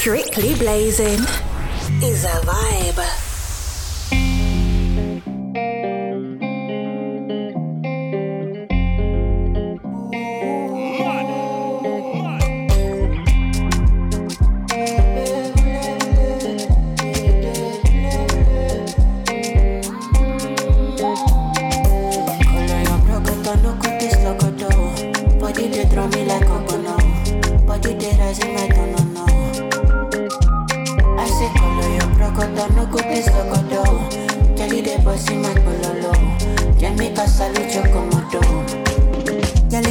Strictly blazing is a vibe.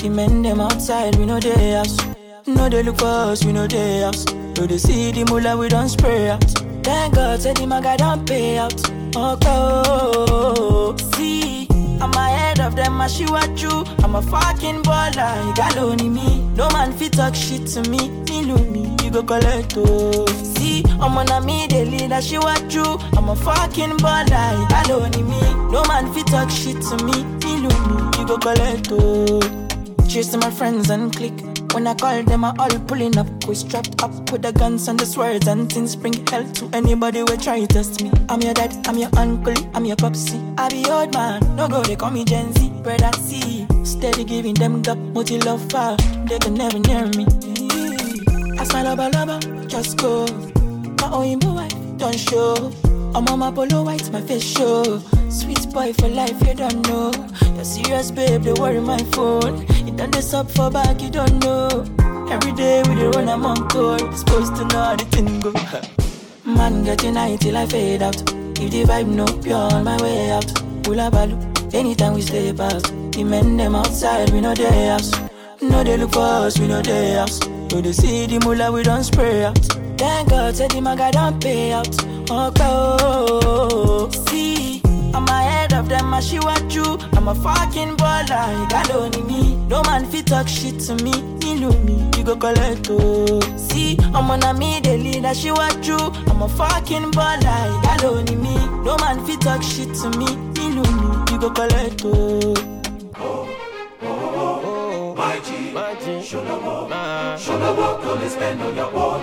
The men them outside, we know they house. No they look for us, we know they house. No they see the mullah, we don't spray out. Thank God, say the maga don't pay out. Okay, oh, see. I'm ahead of them, Asiwaju. I'm a fucking baller, you got only me. No man fit talk shit to me. Me me, you go collect oh. See, I'm on a me, the leader, she what you. I'm a fucking baller, you got only me. No man fit talk shit to me. Me me, you go collect oh. Chasing my friends and click. When I call them, I all pulling up. We strapped up with the guns and the swords and things. Bring hell to anybody who try to test me. I'm your dad, I'm your uncle, I'm your popsy. I be old man, no go, they call me Gen Z. Brother C, steady giving them gap, multi love far. They can never near me. I smile lover, lover, just go. My own boy, don't show. I'm on my polo white, my face show. Sweet boy for life, you don't know. You're serious, babe, they worry my phone. You done this up for back, you don't know. Every day we dey run, I'm on. Supposed to know the thing go. Man getting high till I fade out. If the vibe no pure on my way out. Hula balu, anytime we stay past. The men them outside, we know they house. No they look for us, we know they house. No they see the mullah, we don't spray out. Thank God, say the maga don't pay out. Okay, oh, oh, oh. see, I'm ahead of them, Asiwaju. I'm a fucking baller, got only me. No man fit talk shit to me. Look me, you go collect oh. See, I'm on a me, the leader, she what you. I'm a fucking baller, got only me. No man fit talk shit to me. Look me, you go collect oh. My G, my G, show the work, show the work, don't spend on your own.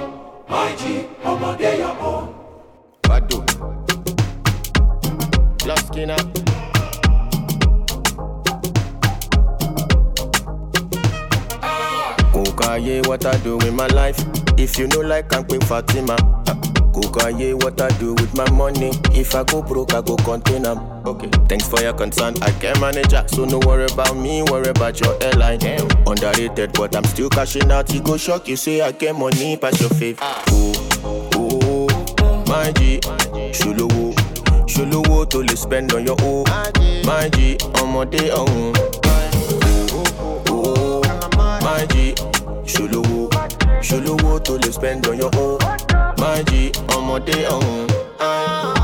My G, I'm on your own. Badu. Lost skinner. Kukaye, what I do with my life. If you know like I'm Queen Fatima. Kukaye, what I do with my money. If I go broke, I go contain 'em. Okay. Thanks for your concern. I can manage. So no worry about me, worry about your airline. Damn. Underrated, but I'm still cashing out. You go shock, you say I get money past your faith. Ah. Oh, oh, my G, ṣolówó, ṣolówó tó spend on your own. My G, ọmọdé ọ̀hún. Oh, oh, my G, ṣolówó, ṣolówó tó lè spend on your own. My G, ọmọdé ọ̀hún.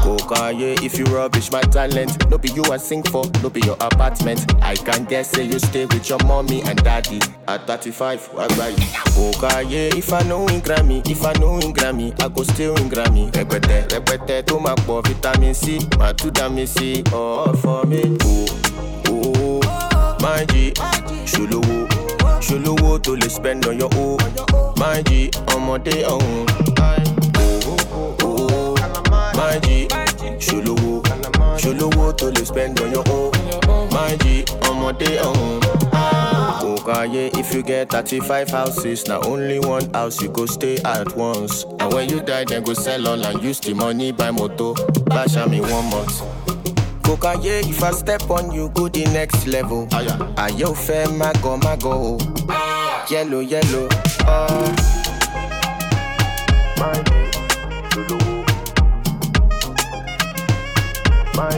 Kò káyé if you rubbish my talent. No be you I sing for, no be your apartment. I can guess say you stay with your mommy and daddy. At 35, wá gbá yìí. Kò káyé if I no win Grammy, if I no win Grammy, I go still win Grammy. Rẹpẹtẹ, rẹpẹtẹ tó máa pọ̀ vitamin C, màá tún dá mi sí. All for me. Oh, oh, my G, ṣolówó, ṣolówó tó lè spend on your own. My G, ọmọdé ọ̀hún. My G, ṣolówó, ṣolówó tó lè spend on your own. My G, ọ̀hún. Kò káyé if you get thirty-five houses, na only one house you go stay at once. And when you die, dem go sell all and use the money buy motor. Bash in one month. Kò káyé if I step on you go the next level. Ayé ò fẹ́ mágọ̀ mágọ̀ o. Yellow yellow. Uh. My G, ṣolówó. My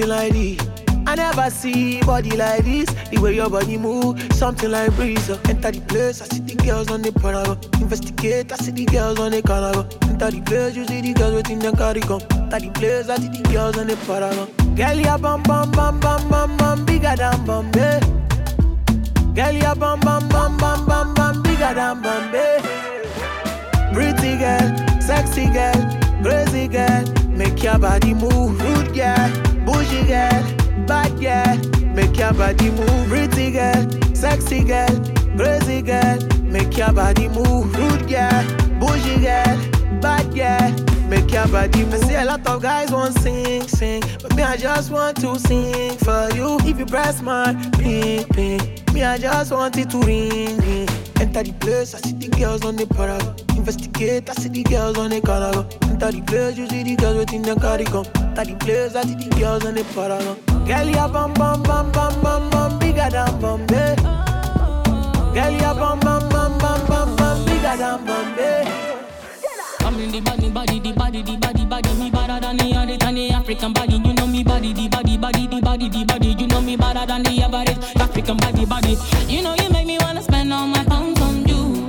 something like this. I never see body like this. The way your body move, something like breeze. uh. Enter the place, I see the girls on the paragon. Investigate, I see the girls on the carnival. Enter the place, you see the girls within the carry come. Enter the place, I see the girls on the paragon. Girl, ya bum bum bum bum bum bum bigger than Bombay. Girl, ya bum bum bum bum bum bum bigger than Bombay. Pretty girl, sexy girl, crazy girl, make your body move. Rude girl, bougie girl, bad girl, make your body move. Pretty girl, sexy girl, crazy girl, make your body move. Rude girl, bougie girl, bad girl, make your body move. I see a lot of guys want sing, sing, but me I just want to sing for you. If you press my ping, ping, me I just want it to ring, ring. Enter the place, I see the girls on the paragon. Investigate, I see the girls on the carnival. Enter the place, you see the girls within the carry. Enter the place, I see the girls on the paragon. Girl, ya bum bum bum bum bum bum bigger than Bombay. Girl, ya bum bum bum bum bum bum bigger than Bombay. In the body, body, the body, the body, body, me better than the other than the African body. You know me body, the body, body, the body, the body. You know me better than the average African body, body. You know you make me wanna spend all my pounds on you.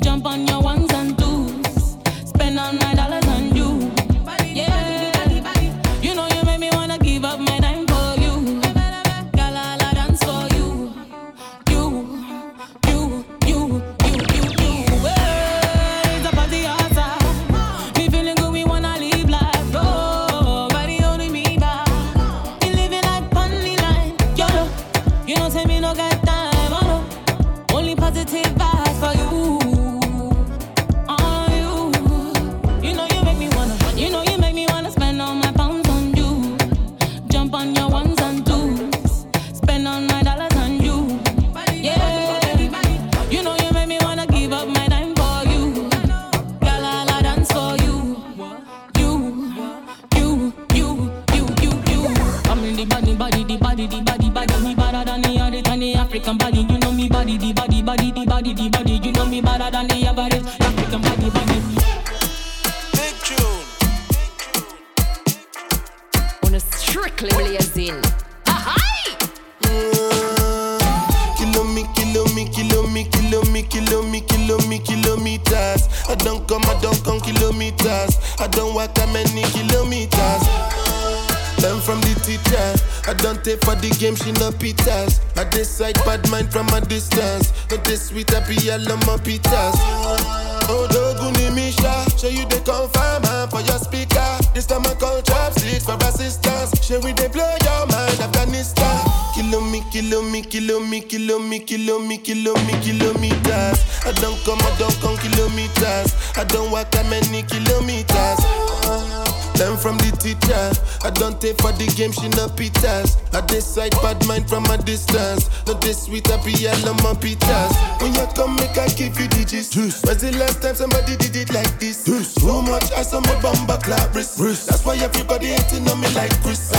Jump on your ones and twos. Spend all my dollars on you. On my pitas. Oh, Doguni Misha, show you the confirm man for your speaker. This time I call Chopstix for assistance. Show we they blow your mind, Afghanistan. Kilo me, kilo me, kilo me, kilo me, kilo me, kilo me, kilometers. Take for the game, she no pitas. I decide bad mind from a distance. Not this sweet, I be all on my pitas. When you come, make I give you digits. When's the last time somebody did it like this? Too much ice on my bumper clap wrist. That's why everybody hating on me like Chris.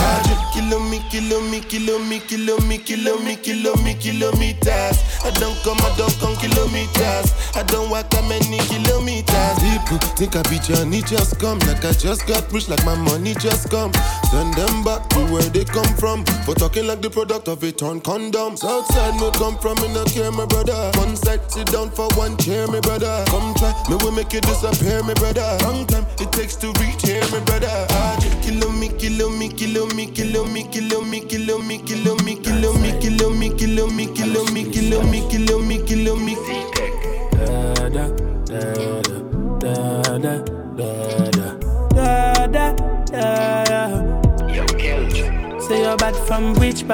Kilo me, kilo me, kilo me, kilo me, kilo me, kilo me, kilometers. I don't come, I don't come kilometers. I don't walk that many kilometers. People think I be Johnny, just come. Like I just got rich, like my money just come. Send them back to where they come from. For talking like the product of a torn condom. Southside, me come from, me no care, my brother. One side, sit down for one chair, my brother. Come try, me will make you disappear, my brother. Long time it takes to reach here, my brother. Ah, Kilo me, kilo me, kilo me, kilo me, kilo me, kilo me, kilo me, kilo me, kilo me, kilo me, kilo me, kilo me, kilo me,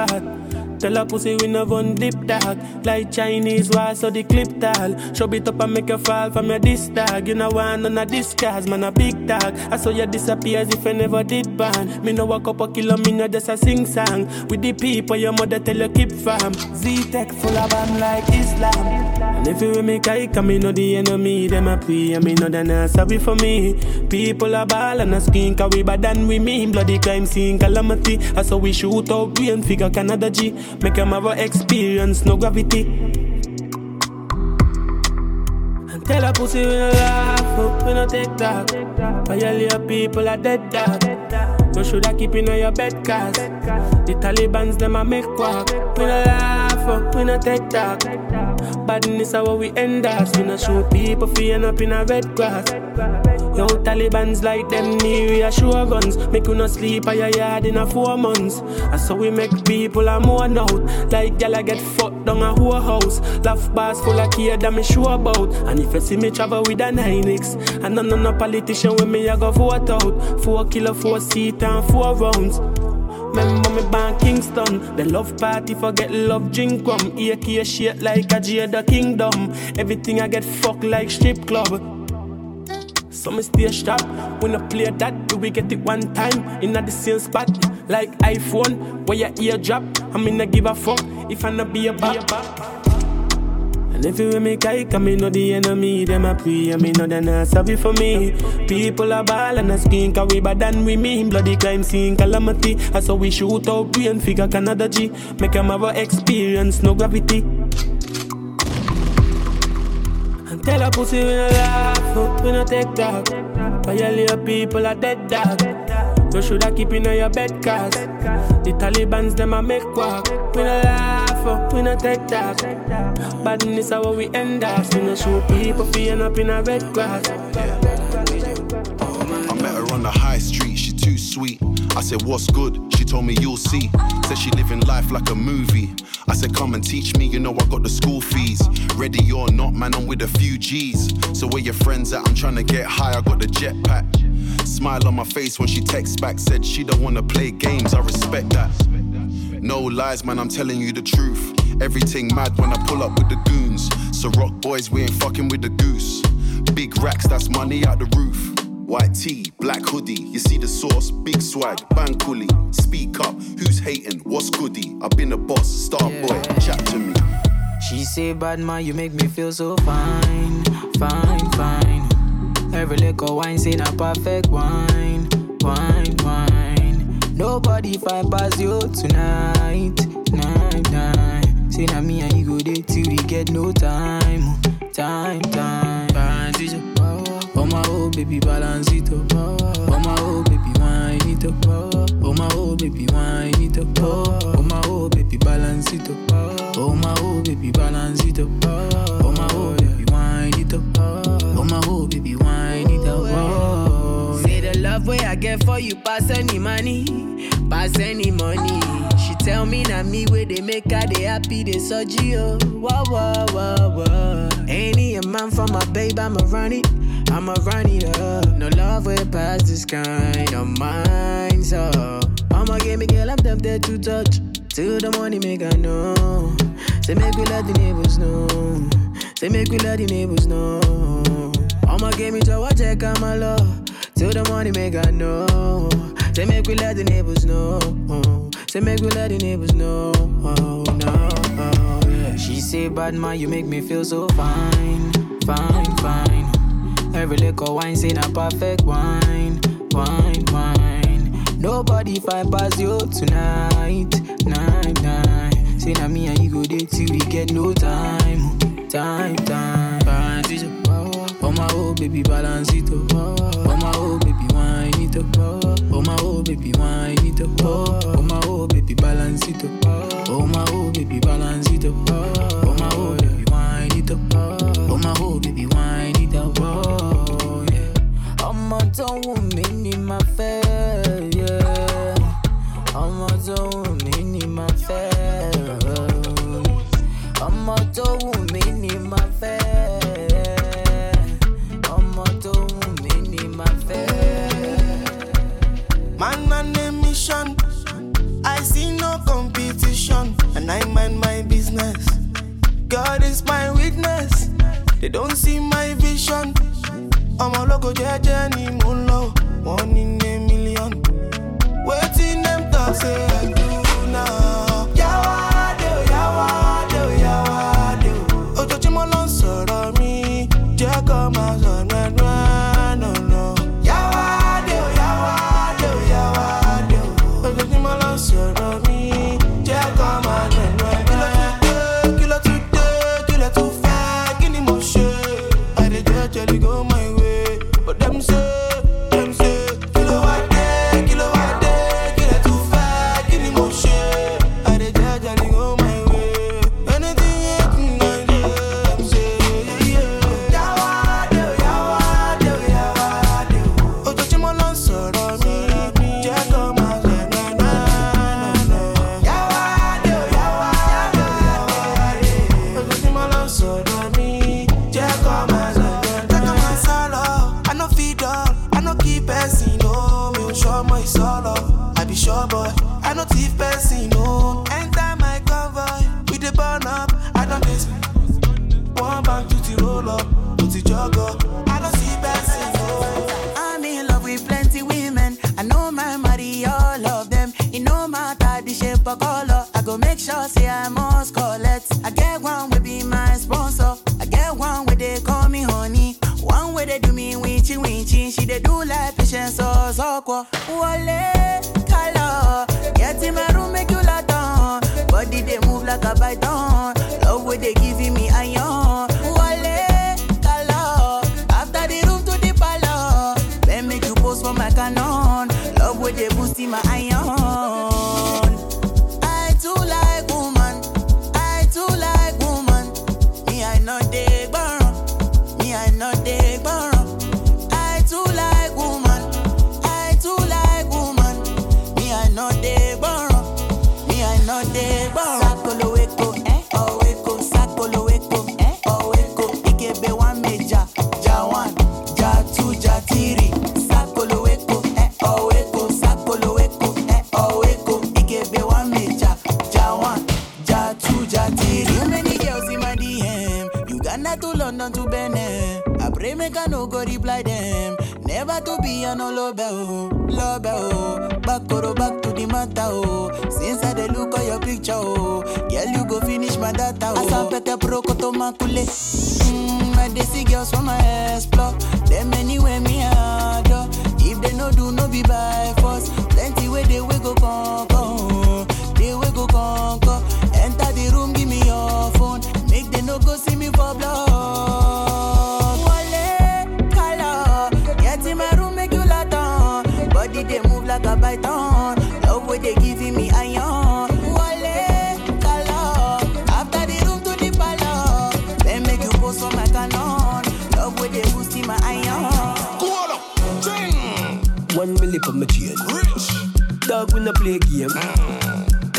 bad Tell a pussy we no one dip dog. Like Chinese war so the clip tall. Show it up and make you fall from your disc dog. You know one on a disguise man a big dog. I saw you disappear as if I never did ban Me no walk up a kilo me no just a sing song. With the people your mother tell you keep fam Z-Tech full of bam like Islam. And if you make I come me know the enemy Them a pray. And me know they not sorry for me. People a ball and a skin, Cause we bad than we mean. Bloody crime scene calamity. I saw we shoot up, out brain figure Canada G Make them have a experience, no gravity. And tell a pussy we no laugh, oh, we no take talk. Violate people are dead dog. You shoulda keep in your bed cause the Taliban's them a make quack. We no laugh, oh, we no take talk. Badness how we end us. We no shoot people feeling up in a red grass. Yo, Taliban's like them need reassurance. Make you not sleep at your yard in a four months. And so we make people a more out. Like gal I get fucked down a whole house. Laugh bars full of care that me sure about. And if you see me travel with a 9X, and none no politician with me I go vote out. Four kilo, four seat and four rounds. Remember me born Kingston The love party forget love drink rum AK shit like a Jada Kingdom Everything I get fucked like strip club so me stay sharp when I play that. Do we get it one time in the same spot? Like iPhone, where your ear drop. I'm I give a fuck if I not be a bop. And if you make I come, me know the enemy, them a pray, and me know they not sorry for me. People are ball and a skin, cause we bad than we mean. Bloody crime scene, calamity. I saw we shoot out brain figure Canada G. Make them have a experience, no gravity. And tell a pussy we no laugh, we no take talk. Violate people are dead dog. You shoulda keep in your bed cause the Taliban's them a make quack. We no laugh, oh, we no take talk. Badness how we end up. We no shoot people feeling up in a red grass. I met her on the high street, she too sweet. I said, What's good? She told me, You'll see. Said she living life like a movie. I said, Come and teach me, you know I got the school fees. Ready or not, man, I'm with a few G's. So where your friends at? I'm trying to get high, I got the jetpack. Smile on my face when she texts back, said she don't wanna play games, I respect that. No lies, man, I'm telling you the truth. Everything mad when I pull up with the goons. So rock boys, we ain't fucking with the goose. Big racks, that's money out the roof. White tee, black hoodie, you see the sauce, big swag, bang coolie. Speak up, who's hating, what's goody? I've been a boss, star boy, chat to me. She say, bad man, you make me feel so fine, fine, fine. Every liquor wine say a perfect wine, wine, wine. Nobody find past you tonight, night, night. Say na me and you go date till we get no time, time, time. Balance it up, oh my oh baby, balance it up. Oh my oh baby, wine it up. Oh my oh baby, wine it up. Oh my oh baby, balance it up. Oh my oh baby, balance it up. Oh my oh baby, wine it up. Baby, wine it up. Oh. Say the love way I get for you pass any money, pass any money. She tell me na me where they make her they happy they surgery oh. Whoa whoa whoa whoa. Any man for my babe I'ma run it, I'ma run it up. No love way past this kind of mine so. I'ma give me girl I'm tempted to touch. Till the morning make I know. Say make we let the neighbors know. Say make we let the neighbors know. I'ma give me to watch out my love. till the money make I know. Say make we let the neighbors know. Say make we let the neighbors know. Oh, no, yeah. She say, bad man, you make me feel so fine, fine, fine. Every liquor wine say a perfect wine, wine, wine. Nobody fight past you tonight, night, night. Say na me and you go date till we get no time, time, time. My oh baby, balance it up, oh. My oh baby, wine it up, oh. My oh baby, wine it up, oh. My oh baby, balance it up, oh. My oh baby, balance it up, oh. My oh baby, wine it up, oh. My oh baby, wine it up, oh. Yeah. ọmọ tó wù mí ni màá fẹ́, yeah. ọmọ tó wù mí ni màá fẹ́, oh. ọmọ tó wù God is my witness. They don't see my vision. I'm a local judge ni one in a million. Waiting them talk say Ojoojúmọ́ ló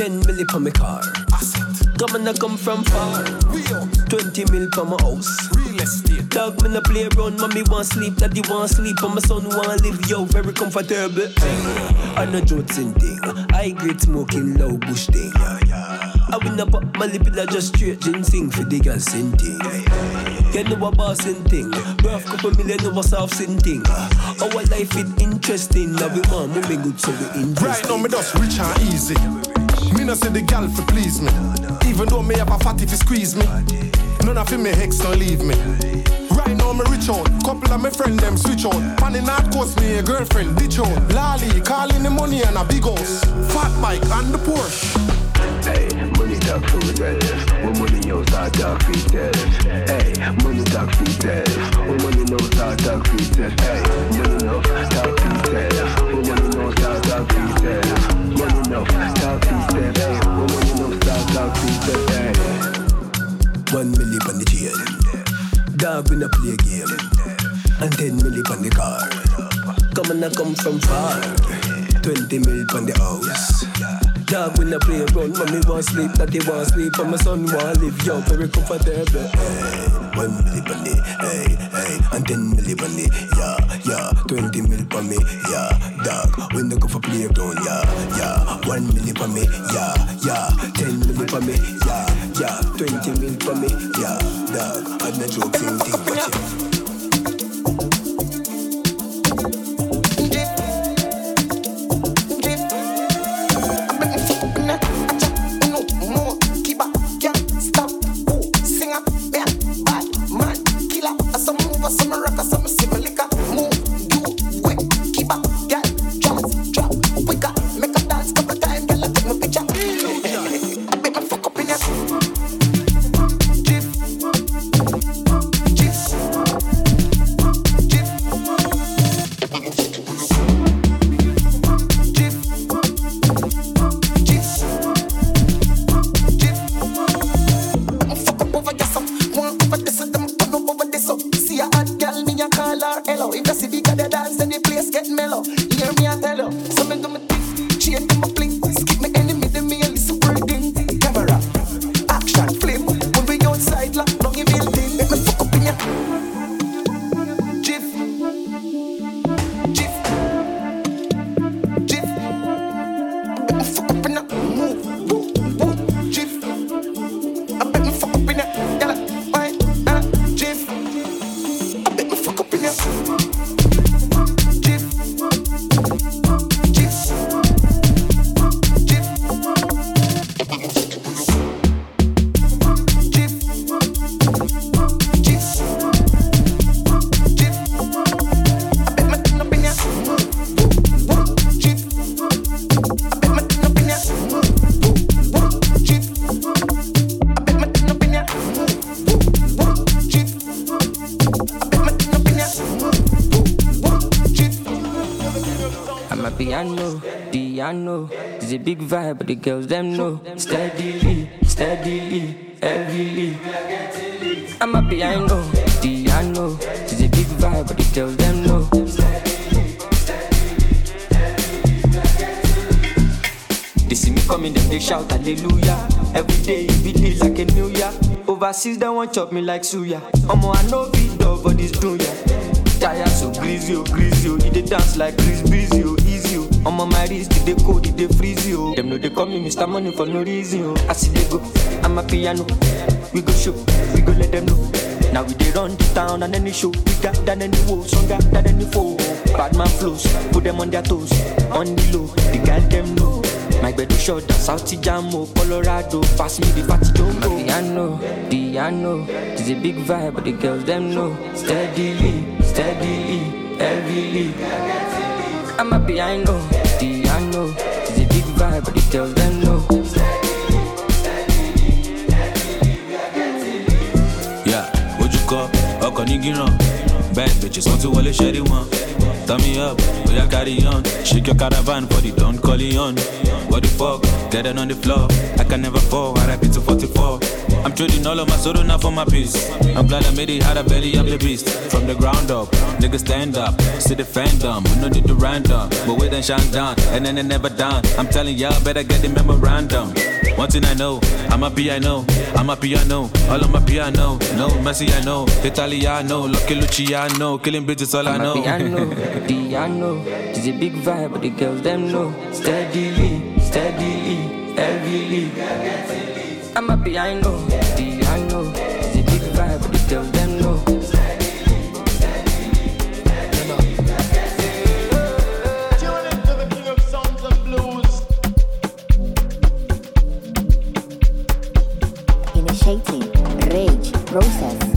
10 milli for my car. Come and I come from far. real. 20 mil for my house. Real estate. Dog, me no play around. Mommy want sleep, daddy want sleep. And my son want live, yo, very comfortable. I no in thing. I great smoking low bush thing. Yeah, yeah. I win up my lip, I just straight ginseng for the girls sin thing. get know a bossing thing. Birth couple million of us half sin thing. Our life is interesting. Now we mama moving good, so we interesting. Right now, me just rich and easy. Me no say the gal for please me. Even though me have a fat if you squeeze me. None of me hex don't leave me. Right now me rich out. Couple of my friend them switch out. Man in hard course me a girlfriend ditch out. Lali calling the money and a big house. Fat bike and the Porsche. Hey, money talk for the rest. When money yo start talk feet test. Hey, money talk feet test. When money no start talk feet test. Hey, money no talk feet test. When money no start talk feet test. Money no talk feet test. Hey, when money no start talk feet test. Hey. One milli on the chain. Dog when I play a game. And ten milli on the car. Come and I come from far. Twenty mil on the house. Dog when I play run, mommy want sleep, daddy want sleep, and my son want live, yo, very comfortable. Hey, one milli on the, hey, eh, eh, hey, and ten milli on the, yeah, yeah, twenty mil for me, yeah, dog. When I go for playground, yeah, yeah, one milli on me, yeah, yeah, ten milli on me, yeah, yeah, twenty mil for me, yeah, dog. I'm not joking, think, watch it. Vibe, but the girls them know. Steadily, steadily, heavily. Amapiano, piano. It's a big vibe, but the girls them know. They see me coming, then they shout hallelujah. Every day it be day like a new year. Overseas they want chop me like suya. Omo I know be dog, but this do ya. Tired so greasy, oh greasy, oh. He dey dance like Chris Breezy, oh easy, oh. Omo my wrist, they cold, they freeze, oh. Them know they call me Mr. Money for no reason, oh. I see they go, Amapiano. We go show, we go let them know. Now we dey run the town and any show bigger than any woe, stronger than any foe. Bad man flows, put them on their toes, on the low. The girl them know. My bed is short, South Jamo, oh. Colorado. Pass me the fatty jumbo. My piano, piano. It's a big vibe, but the girls them know. Steadily, steadily, heavily. I'm happy, I a piano, piano. It's a big vibe, but the girls them no. Yeah, what you kọ ọkọ̀ ní gíràn bad bitches wọ́n ti wọlé ṣẹ́rí wọn. Turn me up, oya carry on. Shake your caravan for the Don Corleone. What the fuck? It on the floor. I can never fall. RIP to 44. I'm trading all of my sorrow now for my peace. I'm glad I made it out of belly of the beast. From the ground up, niggas stand up. See the fandom, we no need to random. But we then shine down, and then they never down. I'm telling y'all, better get the memorandum. One thing I know, Amapiano, I'm a piano, all on my piano. No Messi, I know, Italiano, Lucky Luciano, killing bitches, all I I'm a know. piano, piano. It's a big vibe, but the girls them know. Steadily, steadily, heavily. I'm happy, I know. Process.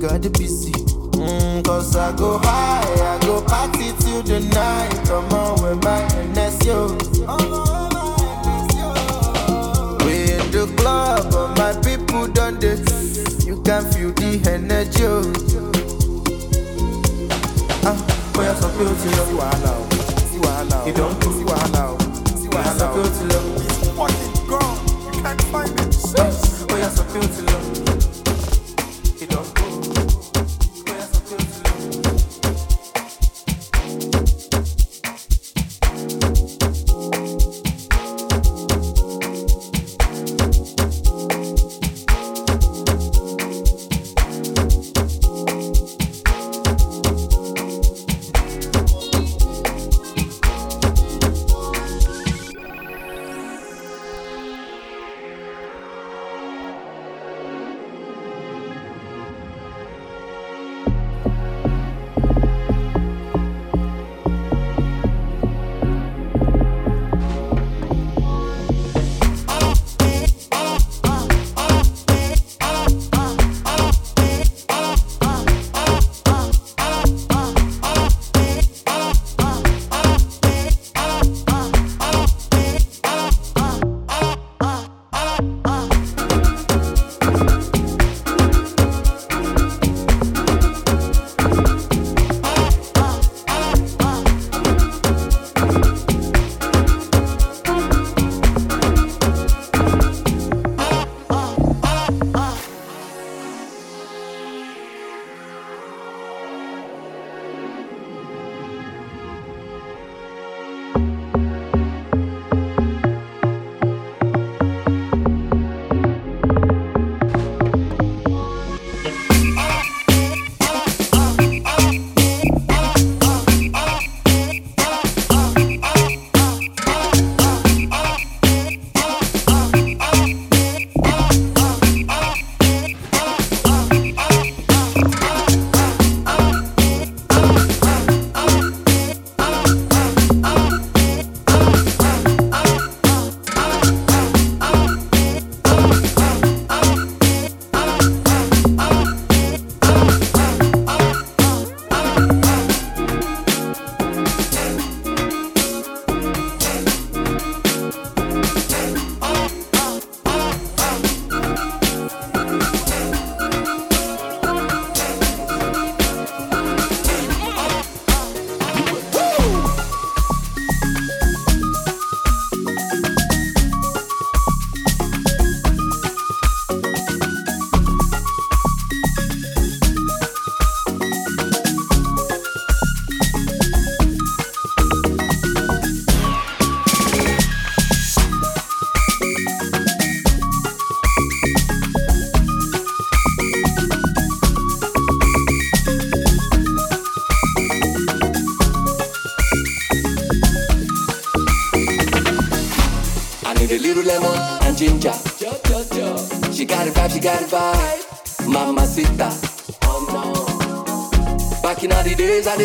D&D, my nigga,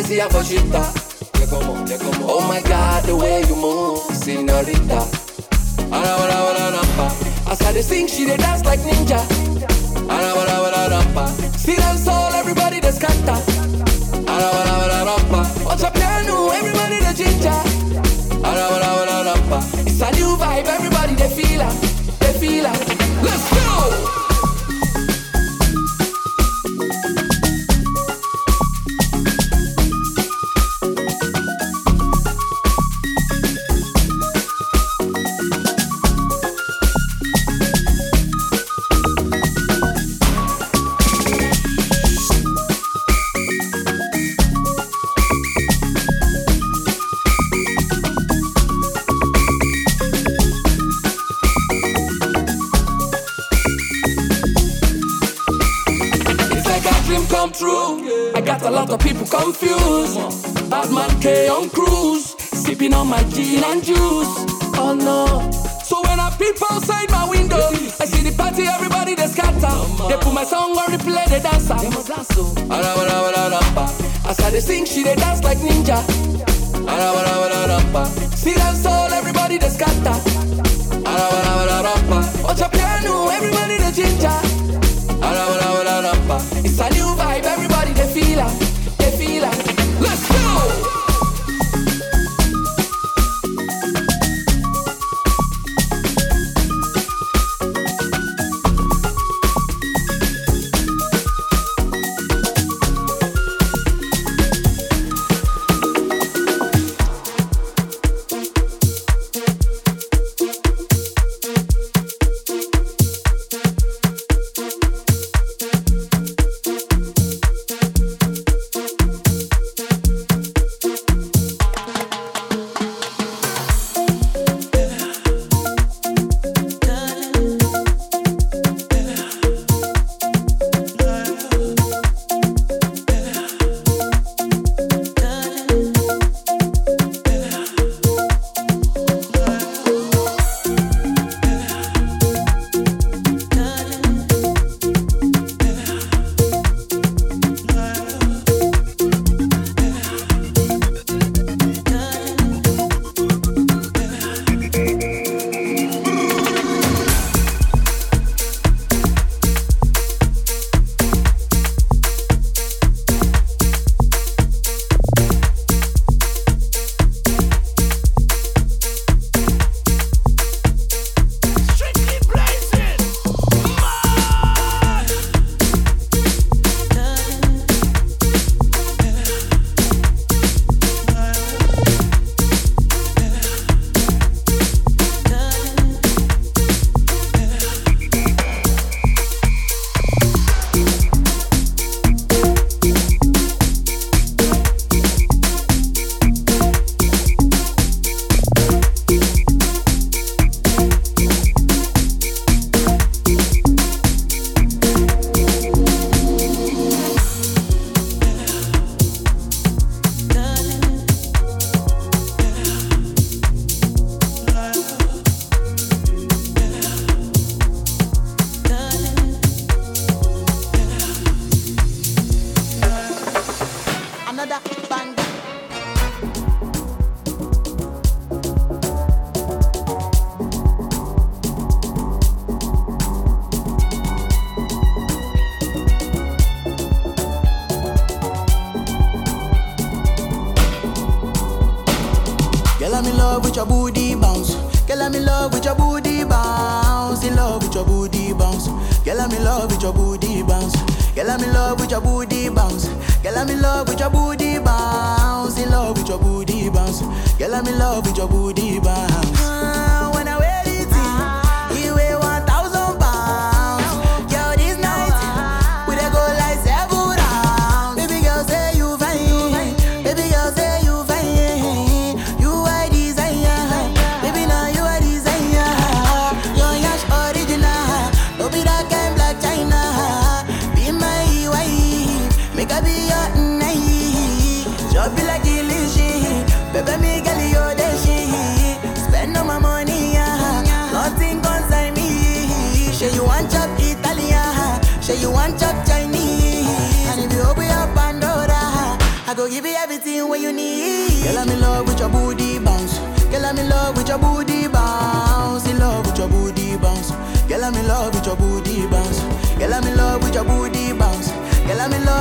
the days, I dance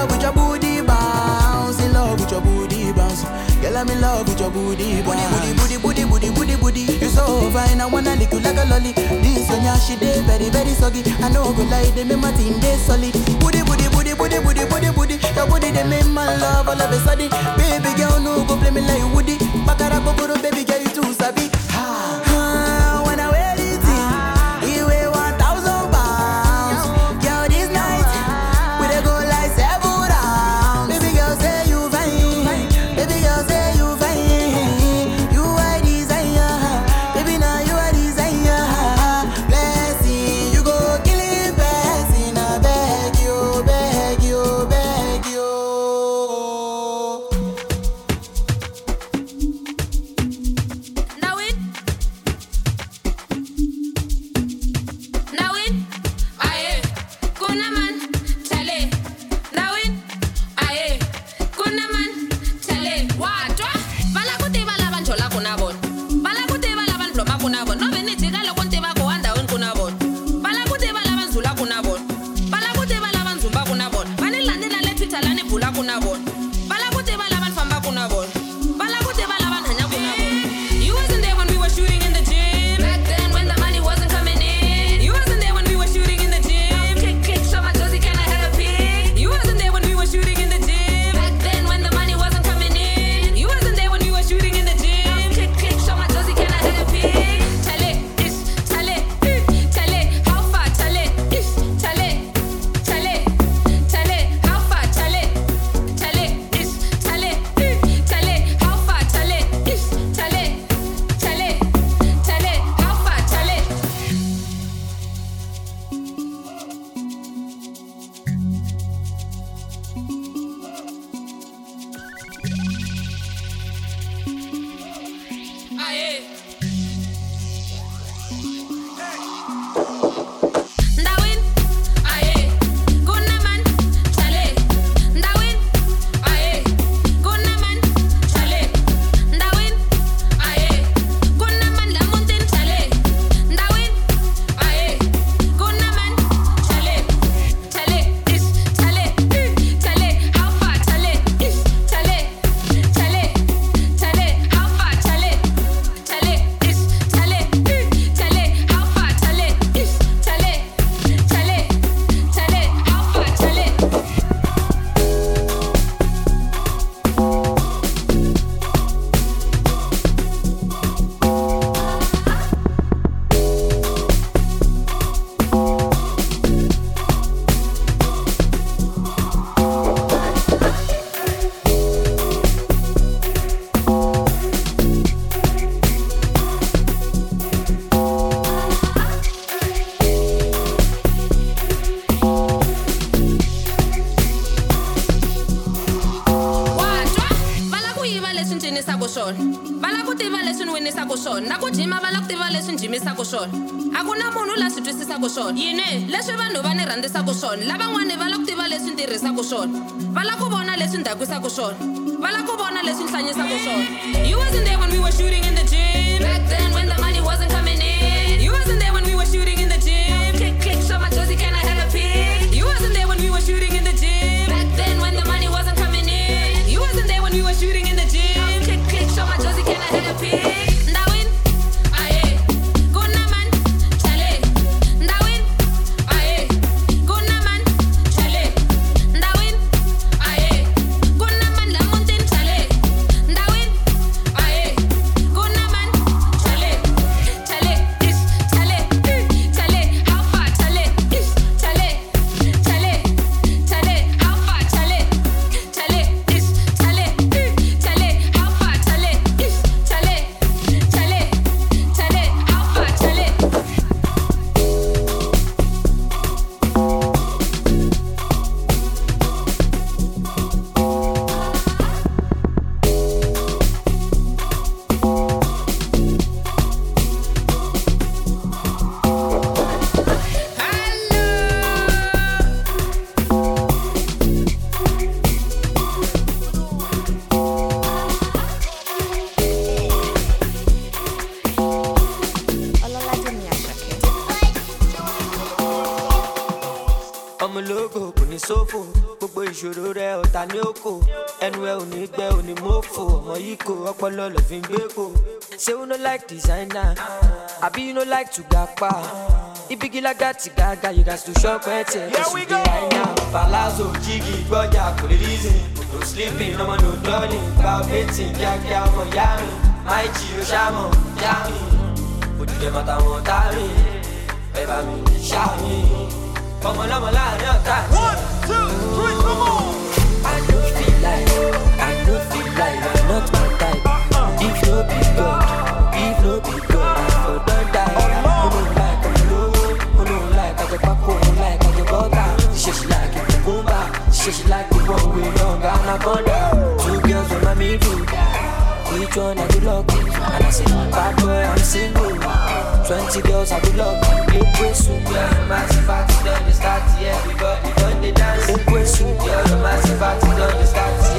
love with your booty bounce. In love with your booty bounce. Girl, I'm in love with your booty bounce. Booty, booty, booty, booty, booty, booty. booty. You're so fine, I wanna lick you like a lolly. This one, yeah, she dey very, very soggy. I know go like they make my thing dey solid. Booty, booty, booty, booty, booty, booty, booty. Your booty they make my love all of a sudden. Baby girl, no go play me like Woody. Bakara go baby girl, you too savvy. Ha. ku swona va ku vona leswi ni swona you wasn't there when we were shooting in ẹnu ẹ ò ní gbẹ ò ní mọ́fò ọmọ yìí kò ọpọlọ lọ fi ń gbé kò ṣé you no like designer. Àbí you no like to gapa ibigi lágàtì gàgà you gats to shop ẹtì ẹ̀sùn dé àìná palazzo jígì gbọ́jà kò lè reason no sleeping ọmọ no dulling gba betting kíákíá ọmọ yá mi máì jí o ṣàmọ̀ yá mi òdìdẹ mọ́ta wọn tá mi ẹ bá mi ṣá mi ọmọ lọ́mọ láàrin ọ̀tá one two three come on.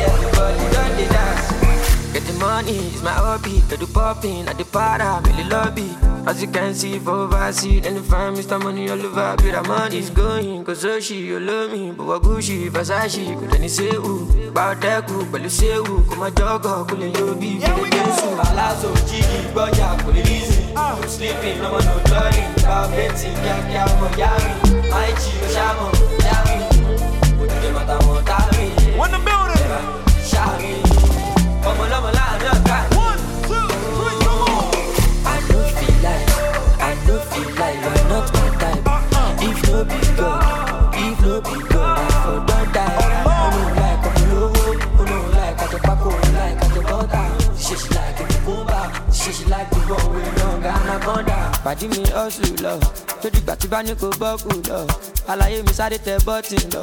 Everybody done the dance. Money, is my hobby. Get the popping at the para, really lobby. As you can see, for overseas, and the fam, Mr. Money all over. Be the money's going, cause so she, you love me. But what Gucci, Versace, could any say who? About that cool, but you say who? Come on, jogger, cool and you be. Yeah, we go. Palazzo, Jiggy, Boya, cool and easy. Ah. No sleeping, no one, no darling. About betting, yeah, yeah, I'm a yami. My shamo, yami. Put them at a one time. One the building. Shami. Pàdí mi hustle lọ, tó dìgbà tí bá ní kò bọ́kù lọ. Àlàyé mi sáré tẹ bọ́tì lọ.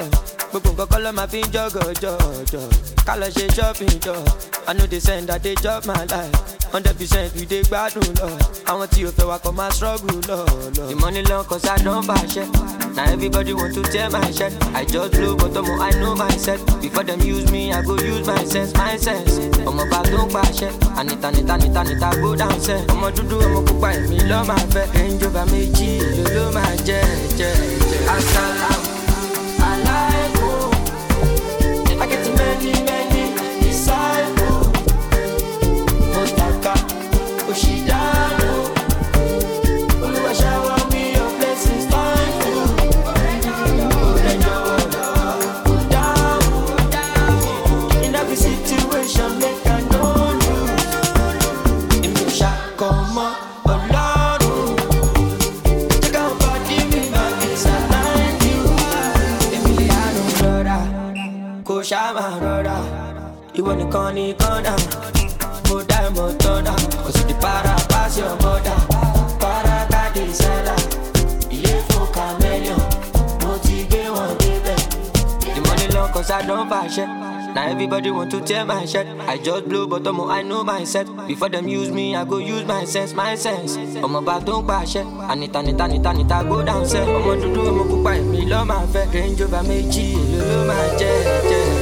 Gbogbo nǹkan kọ́ ló máa fi ń jọ̀gọ̀ jọ̀jọ̀. Ká lọ ṣe shopping jọ. I know they send that they chop my life. Hundred percent we dey gbádùn lọ. Àwọn tí o fẹ́ wa kọ́ máa struggle lọ lọ. Cause I don bàṣẹ. Na everybody want to tear my shirt. I just blow but ọmọ I know myself. Before them use me, I go use my sense, my sense. Ọmọ bá tó ń pàṣẹ. Anita nita nita nita go down sẹ́. Ọmọ dúdú ọmọ pupa èmi lọ́ máa fẹ́. Over méjì èlò ló máa jẹ́ jẹ́ jẹ́. Asalaam kò ṣáà máa rọra. Ìwọ nìkan ní kọ́nà. Mo dá ìmọ̀ tọ́nà. Kò sì di para pass your border. Para káàdì sẹ́là. Ilé fún chameleon. Mo ti gbé wọn. The money long cause I don't fashion. Now everybody want to tear my shirt. I just blow but ọmọ I know myself. Before them use me, I go use my sense, my sense. Ọmọ bá tó ń pàṣẹ. Anita nita nita nita go down sẹ́. Ọmọ dúdú ọmọ pupa èmi lọ́ máa fẹ́. Range over méjì èlò ló máa jẹ́ jẹ́ jẹ́. Asalaam alaikum. I get many many disciples. Motaka Oshidano. Olúwa shower me thank you. Hello, greet everybody for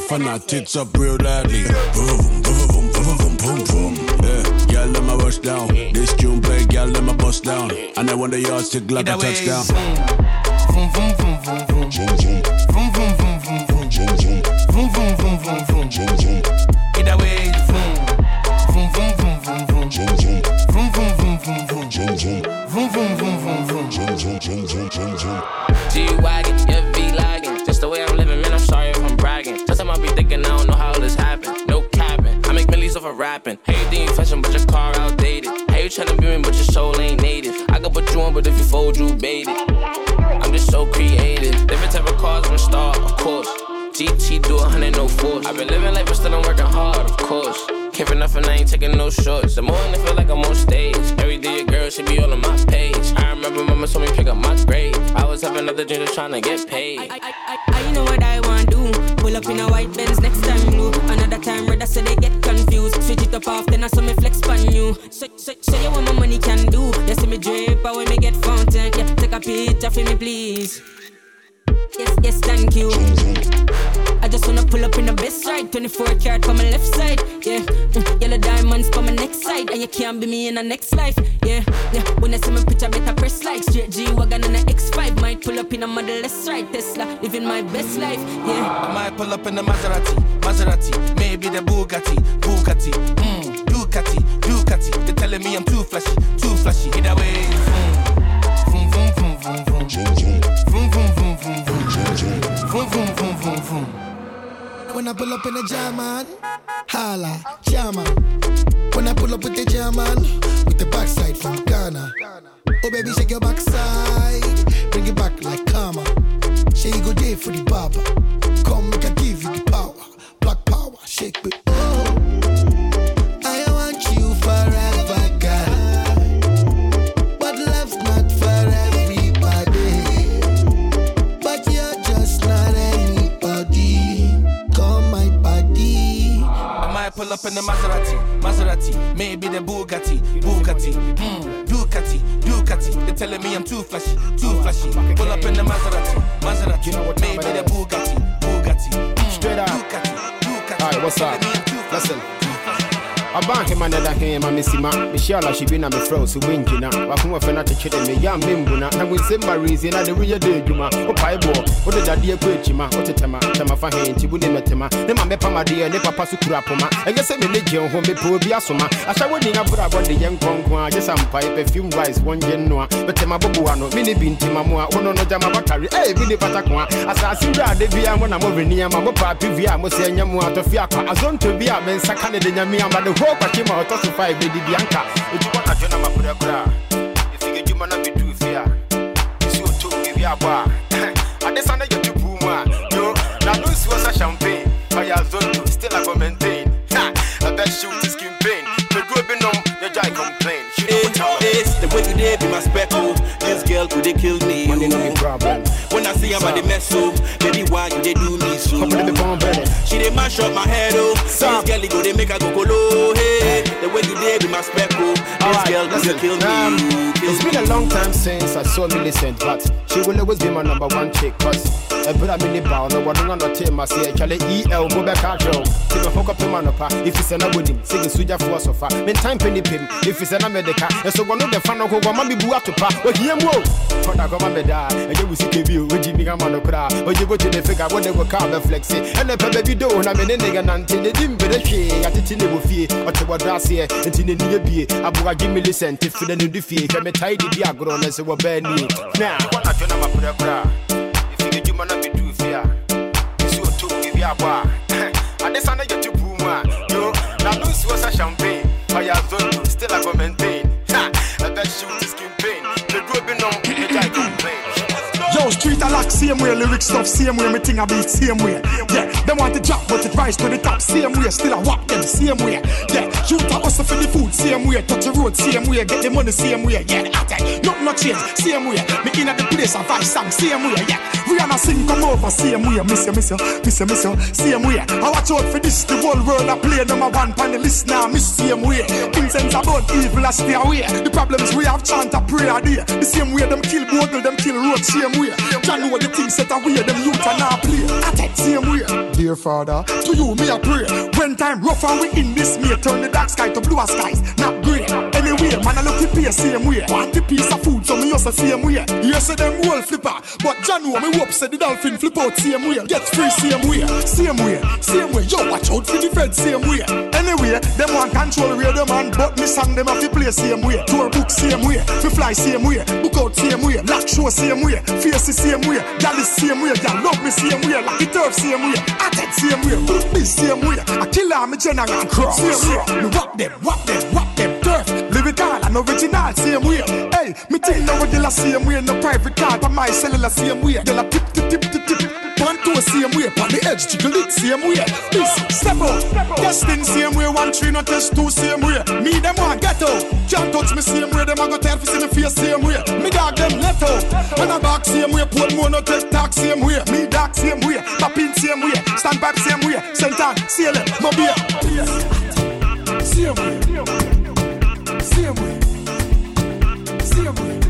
fan her tits up real loudly. Boom, boom, boom, boom, boom, boom. Yeah, y'all let my rush down. This tune play, y'all let my bust down. And I wonder y'all stick like a touchdown. Vroom, vroom, vroom, vroom, vroom. you think you fashion, but your car outdated. How you tryna be me, but your soul ain't native? I could put you on, but if you fold, you baited. I'm just so creative. Different type of cars from star, of course. GT do a hundred, no force. I've been living life, but still I'm working hard, of course. Care for nothing, I ain't taking no shorts. The morning I feel like I'm on stage. Every day a girl should be all on my page. I remember mama told me pick up my grade. I was having another dream of trying to get paid. I, I, I, I know what I wanna do. Pull up in a white Benz next time move. Another time, brother, so they get confused it up off, then I saw me flex on you. So, so, show you what my money can do. You see me drip, I when me get fountain. Yeah, take a picture for me, please. Yes, yes, thank you. I just wanna pull up in the best ride. 24 karat for my left side, yeah. Mm, yellow diamonds for my next side. And you can't be me in the next life, yeah. yeah. When I see my picture, better press like straight G Wagon and an X5. Might pull up in a model, let's ride Tesla, living my best life, yeah. I might pull up in a Maserati, Maserati, maybe the Bugatti, Bugatti, mm, Ducati, Ducati. They're telling me I'm too flashy, too flashy. Either way, vroom, vroom, vroom, vroom, vroom, vroom, vroom, vroom, vroom, vroom, vroom, vroom, vroom, vroom, vroom, vroom, when I pull up in a German, holla, German. When I pull up with the German, with the backside from Ghana. Oh baby, shake your backside, bring it back like karma. Say you go there for the barber. Come, make I give you the power, black power, shake it. Pull up in the Maserati, Maserati, maybe the Bugatti, Bugatti, mm, Ducati, Ducati. They're telling me I'm too flashy, too flashy. Pull up in the Maserati, Maserati, maybe the Bugatti, Bugatti, mm, Straight up. Ducati, Ducati. Alright, what's up? Listen abanke manala hema misima mishala shibina mifrose winjina wakumwa fena techede meya mimbuna na gwisemba rizi na de wiye de juma opaibo ode dadie kwechima otetema tema fa henti bu ne metema ne mame pamadie ne papa sukura poma enye se mele je ho me po bi asoma asha wodi na bura bo de yenkonko a jesa mpai perfume rice wonje noa betema bobo ano mini binti mamu a ono no jama bakari eh bi ne pata kwa. Asasi bra de bia mo na mo renia ma mo pa pivia mo se nya mo atofia kwa azonto bia mensa kane de nyame amba de ho kwakye ma ɔtɔ so five bɛdi bianka ɛdwuma nadwo na mabrɛ kora ɛfiri adwuma na meduu fie a ɛsi ɔtɔ biribi abɔ a ade sa na yɛto puu mu a yo nano nsuo sa champagne ɔyɛ azonto still I go maintain Ha! ɛbɛhyew te skin pain meduro bi nom yɛgyae complain She know what time it is. The way you did be my speckle. This girl could they kill me. Money no be problem. When I see about the mess so, baby why you they do me Come on, me bomb belly. She they mash up my head oh. This girl go they make her go colo hey. The way you did with my speckle. Oh. This right, girl, listen, you kill me. Um, kill it's me. been a long time since I saw Millicent, but she will always be my number one chick. But uh, Cause ɛberɛ a mene baw no one wɔno ah. ah. eh, no nɔte ma sɛ ɛtwale el mo bɛka adwerɛw nti mɛfo kɔpema no pa ɛfiri sɛ na wɔnim sɛ gesogyafoɔ sɔfa mentam pɛ nipem ɛfiri sɛ na mede ka ɛso wɔno dɛfa no kokɔma mebu ato pa. Ɔhia mu o kɔda kɔma medaa ɛnyɛ wo sika bi o wogyi mi kama no koraa ɔgye bɔgye ne fika wode kɔ kaa bɛflexe ɛnɛ pɛ baabi do na mene negɛ nante ne di mbere hwee yɛtete ne wɔ fie ɔte wɔdɔ ase seɛ nti ne niyɛ bie aboa gye me listen te fidɛ no de fie hwɛ metae didi agorɔ no sɛ wɔbaa nie na wanadwo na maprɛbrɛ a ɛfiri dwuma na meduu fie a ɛsi ɔtom biribi abɔ a ade sa no yɛ to puu mu a yo nano nsuo sɛ champagne ɔyɛ azoro still agomentaine ɛbɛhyew tiski Yo, a lock, same way, lyric stuff, same way, me thing a beat, same way. Yeah, them want to drop, but it rise to the top, same way, still a whack them, same way. Yeah, shoot a hustle for the food, same way, touch the road, same way, get the money, same way. Yeah, at it, nothing no change, same way. Me in at the place, I vibe song, same way. Yeah, not sing, come over, same way. Miss you, miss you, miss you, miss you, same way. I watch out for this, the whole world I play number one pan the list now, miss same way. Incense about evil, I stay away. The problems we have, chant a prayer there. The same way them kill bogle, them kill road, same way. John know the things set away, them youth are not play. At it, same way. Dear Father, to you me I pray. When time rough and we in this may turn the dark sky to blue skies, not grey. Anyway, man I look the pay same way. Want the piece of food, so me also same way. Yes, say them whole flipper, but John me hope say the dolphin flip out same way. Get free same way, same way, same way. Yo, watch out for the fed same way. Anyway, them want control radio man, but me song them have to play same way. Tour book same way, fi fly same way, book out same way, lock show same way, face the same way, gal is same way, gal love me same way, like the turf same way, at it same way, book me same way. I kill her, me general cross same way. Me whop them, whop them, whop them turf. Lyrical and original same way. Hey, me think now we the same way, no private car, but my cellular same way. They like tip tip tip tip tip. One two same way, on the edge jiggle it same way. This step out, testing same way. One three no test two same way. Me them get out, can't touch me same way. Them a go tell fi see me face same way. Me dog them let out, and a back same way. Put more no take talk same way. Me dog same way, tap in same way, stand back same way. Sentan, seal it, my beer. Same way, Símbolo. Símbolo.